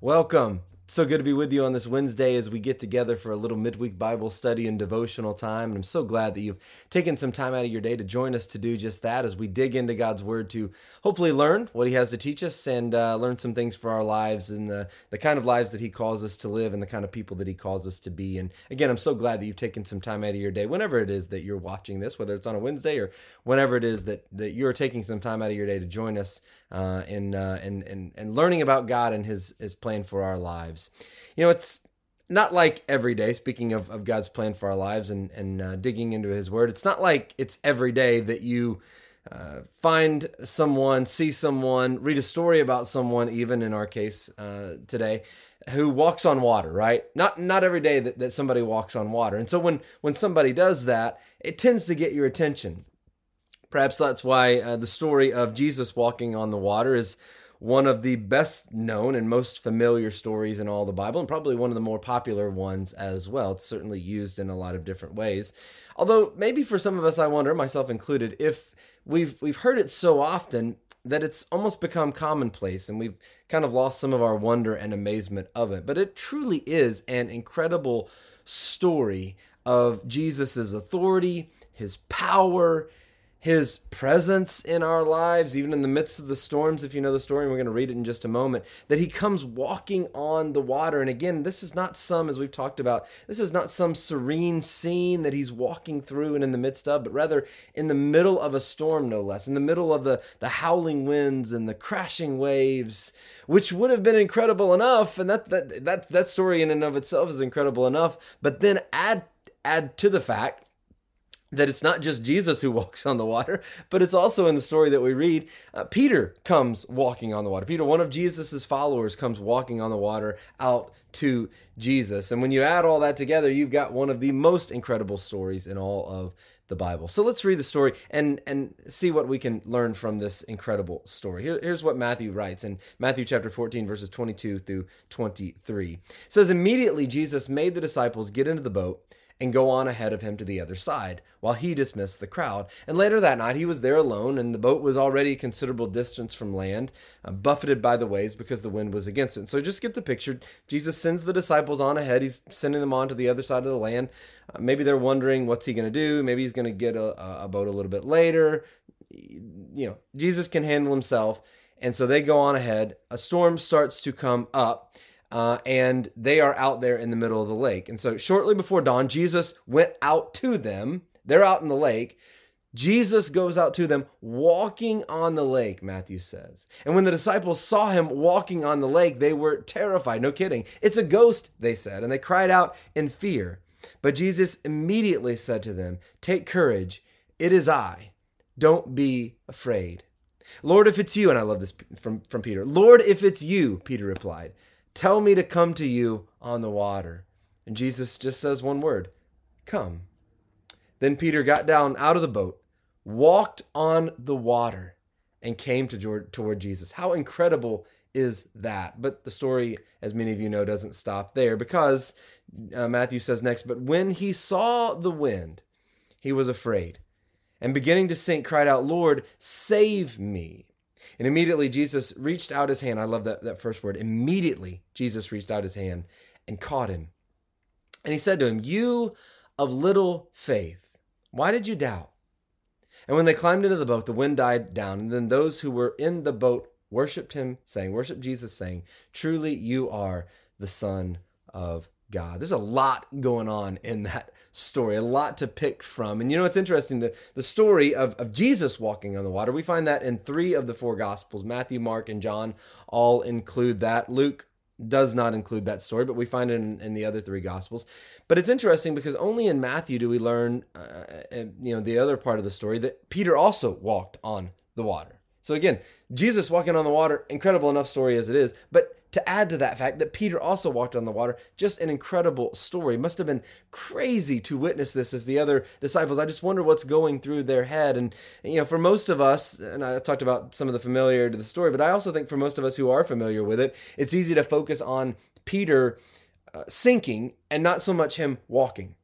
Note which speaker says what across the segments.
Speaker 1: Welcome. So good to be with you on this Wednesday as we get together for a little midweek Bible study and devotional time. And I'm so glad that you've taken some time out of your day to join us to do just that as we dig into God's Word to hopefully learn what He has to teach us and uh, learn some things for our lives and the, the kind of lives that He calls us to live and the kind of people that He calls us to be. And again, I'm so glad that you've taken some time out of your day, whenever it is that you're watching this, whether it's on a Wednesday or whenever it is that, that you're taking some time out of your day to join us uh, in, uh, in, in, in learning about God and His, His plan for our lives. You know, it's not like every day, speaking of, of God's plan for our lives and, and uh, digging into His Word, it's not like it's every day that you uh, find someone, see someone, read a story about someone, even in our case uh, today, who walks on water, right? Not not every day that, that somebody walks on water. And so when when somebody does that, it tends to get your attention. Perhaps that's why uh, the story of Jesus walking on the water is one of the best known and most familiar stories in all the Bible, and probably one of the more popular ones as well. It's certainly used in a lot of different ways. Although maybe for some of us, I wonder, myself included, if we've we've heard it so often that it's almost become commonplace and we've kind of lost some of our wonder and amazement of it. But it truly is an incredible story of Jesus' authority, his power, his presence in our lives, even in the midst of the storms. If you know the story, we're going to read it in just a moment, that he comes walking on the water. And again, this is not some, as we've talked about, this is not some serene scene that he's walking through and in the midst of, but rather in the middle of a storm, no less, in the middle of the, the howling winds and the crashing waves, which would have been incredible enough. And that, that, that, that story in and of itself is incredible enough. But then add, add to the fact that it's not just Jesus who walks on the water, but it's also in the story that we read. Uh, Peter comes walking on the water. Peter, one of Jesus's followers, comes walking on the water out to Jesus. And when you add all that together, you've got one of the most incredible stories in all of the Bible. So let's read the story and and see what we can learn from this incredible story. Here, here's what Matthew writes in Matthew chapter 14 verses 22 through 23. It says immediately Jesus made the disciples get into the boat and go on ahead of him to the other side, while he dismissed the crowd. And later that night he was there alone, and the boat was already a considerable distance from land, uh, buffeted by the waves because the wind was against it. So just get the picture. Jesus sends the disciples on ahead. He's sending them on to the other side of the land. Uh, maybe they're wondering what's he going to do. Maybe he's going to get a, a boat a little bit later. You know, Jesus can handle himself. And so they go on ahead. A storm starts to come up uh, and they are out there in the middle of the lake. And so, shortly before dawn, Jesus went out to them. They're out in the lake. Jesus goes out to them walking on the lake, Matthew says. And when the disciples saw him walking on the lake, they were terrified. No kidding. It's a ghost, they said, and they cried out in fear. But Jesus immediately said to them, Take courage, it is I. Don't be afraid. Lord, if it's you, and I love this from, from Peter, Lord, if it's you, Peter replied, Tell me to come to you on the water. And Jesus just says one word Come. Then Peter got down out of the boat, walked on the water, and came to toward Jesus. How incredible is that? But the story, as many of you know, doesn't stop there because uh, Matthew says next, but when he saw the wind, he was afraid and beginning to sink, cried out, Lord, save me. And immediately Jesus reached out his hand. I love that, that first word. Immediately Jesus reached out his hand and caught him. And he said to him, You of little faith, why did you doubt? And when they climbed into the boat, the wind died down. And then those who were in the boat worshiped him, saying, Worship Jesus, saying, Truly you are the Son of God. There's a lot going on in that story, a lot to pick from. And you know what's interesting? The, the story of, of Jesus walking on the water, we find that in three of the four Gospels Matthew, Mark, and John all include that. Luke does not include that story, but we find it in, in the other three Gospels. But it's interesting because only in Matthew do we learn, uh, uh you know, the other part of the story that Peter also walked on the water. So again, Jesus walking on the water, incredible enough story as it is, but to add to that fact that Peter also walked on the water, just an incredible story. Must have been crazy to witness this as the other disciples. I just wonder what's going through their head. And, you know, for most of us, and I talked about some of the familiarity to the story, but I also think for most of us who are familiar with it, it's easy to focus on Peter uh, sinking and not so much him walking.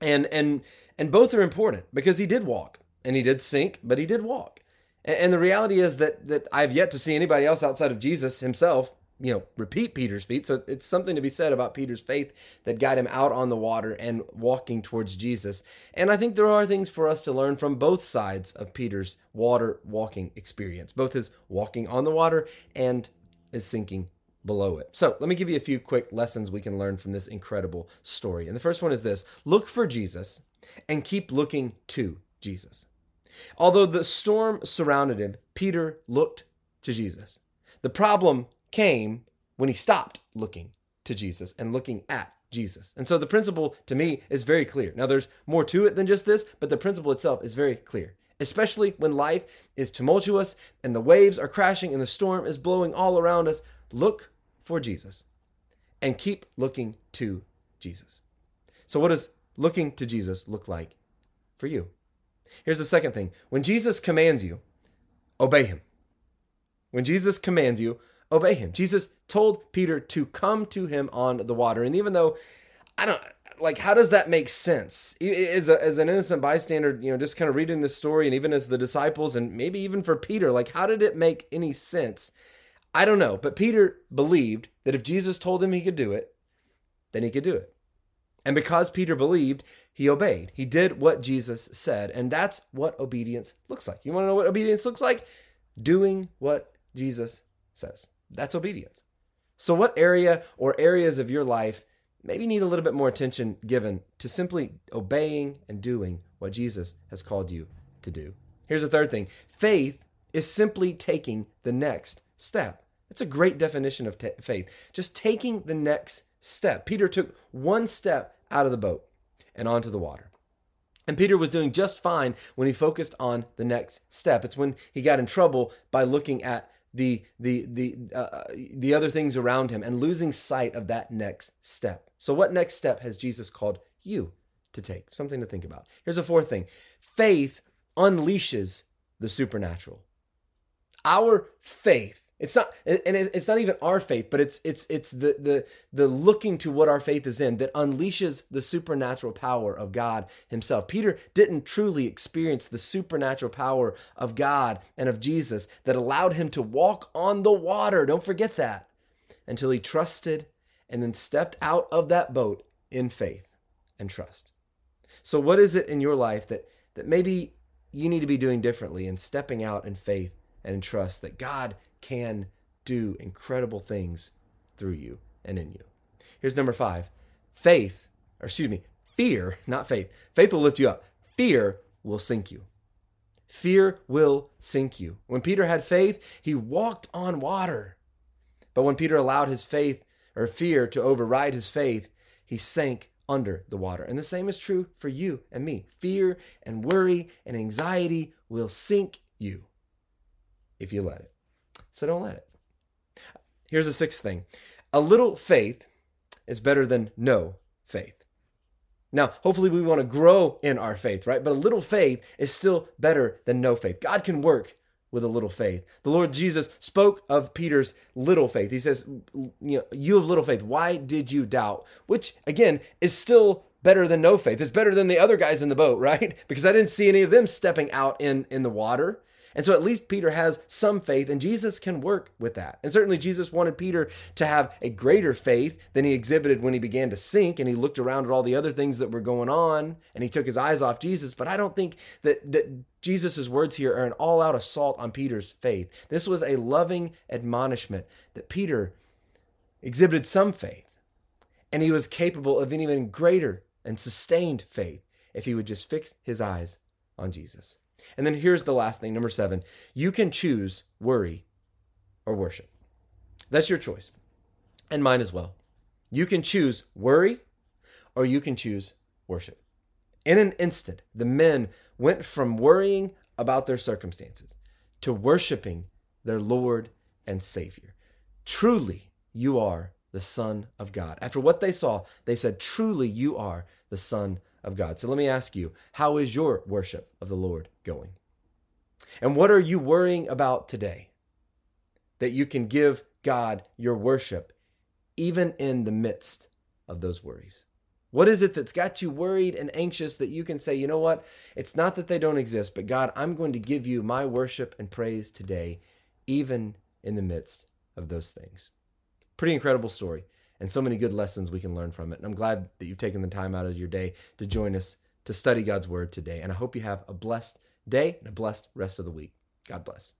Speaker 1: And and and both are important because he did walk and he did sink, but he did walk. And the reality is that that I've yet to see anybody else outside of Jesus himself you know, repeat Peter's feat. So it's something to be said about Peter's faith that got him out on the water and walking towards Jesus. And I think there are things for us to learn from both sides of Peter's water walking experience, both his walking on the water and his sinking below it. So let me give you a few quick lessons we can learn from this incredible story. And the first one is this look for Jesus and keep looking to Jesus. Although the storm surrounded him, Peter looked to Jesus. The problem came when he stopped looking to Jesus and looking at Jesus. And so the principle to me is very clear. Now, there's more to it than just this, but the principle itself is very clear, especially when life is tumultuous and the waves are crashing and the storm is blowing all around us. Look for Jesus and keep looking to Jesus. So, what does looking to Jesus look like for you? Here's the second thing when Jesus commands you, obey him. When Jesus commands you, obey him. Jesus told Peter to come to him on the water. And even though I don't like how does that make sense as, a, as an innocent bystander you know just kind of reading this story and even as the disciples and maybe even for peter like how did it make any sense i don't know but peter believed that if jesus told him he could do it then he could do it and because peter believed he obeyed he did what jesus said and that's what obedience looks like you want to know what obedience looks like doing what jesus says that's obedience. So, what area or areas of your life maybe need a little bit more attention given to simply obeying and doing what Jesus has called you to do? Here's the third thing faith is simply taking the next step. That's a great definition of t- faith. Just taking the next step. Peter took one step out of the boat and onto the water. And Peter was doing just fine when he focused on the next step. It's when he got in trouble by looking at the the the uh, uh, the other things around him and losing sight of that next step. So what next step has Jesus called you to take? Something to think about. Here's a fourth thing. Faith unleashes the supernatural. Our faith it's not, and it's not even our faith, but it's it's it's the the the looking to what our faith is in that unleashes the supernatural power of God Himself. Peter didn't truly experience the supernatural power of God and of Jesus that allowed him to walk on the water. Don't forget that until he trusted and then stepped out of that boat in faith and trust. So, what is it in your life that that maybe you need to be doing differently and stepping out in faith and trust that God can do incredible things through you and in you. Here's number five faith, or excuse me, fear, not faith. Faith will lift you up, fear will sink you. Fear will sink you. When Peter had faith, he walked on water. But when Peter allowed his faith or fear to override his faith, he sank under the water. And the same is true for you and me. Fear and worry and anxiety will sink you if you let it. So don't let it. Here's the sixth thing a little faith is better than no faith. Now, hopefully, we want to grow in our faith, right? But a little faith is still better than no faith. God can work with a little faith. The Lord Jesus spoke of Peter's little faith. He says, You know, you have little faith. Why did you doubt? Which, again, is still better than no faith. It's better than the other guys in the boat, right? Because I didn't see any of them stepping out in, in the water. And so at least Peter has some faith, and Jesus can work with that. And certainly Jesus wanted Peter to have a greater faith than he exhibited when he began to sink and he looked around at all the other things that were going on and he took his eyes off Jesus. But I don't think that, that Jesus' words here are an all out assault on Peter's faith. This was a loving admonishment that Peter exhibited some faith, and he was capable of an even greater and sustained faith if he would just fix his eyes on Jesus. And then here's the last thing, number seven. You can choose worry or worship. That's your choice, and mine as well. You can choose worry or you can choose worship. In an instant, the men went from worrying about their circumstances to worshiping their Lord and Savior. Truly, you are the Son of God. After what they saw, they said, Truly, you are the Son of God. So let me ask you, how is your worship of the Lord going? And what are you worrying about today that you can give God your worship even in the midst of those worries? What is it that's got you worried and anxious that you can say, you know what? It's not that they don't exist, but God, I'm going to give you my worship and praise today, even in the midst of those things. Pretty incredible story and so many good lessons we can learn from it. And I'm glad that you've taken the time out of your day to join us to study God's word today. And I hope you have a blessed day and a blessed rest of the week. God bless.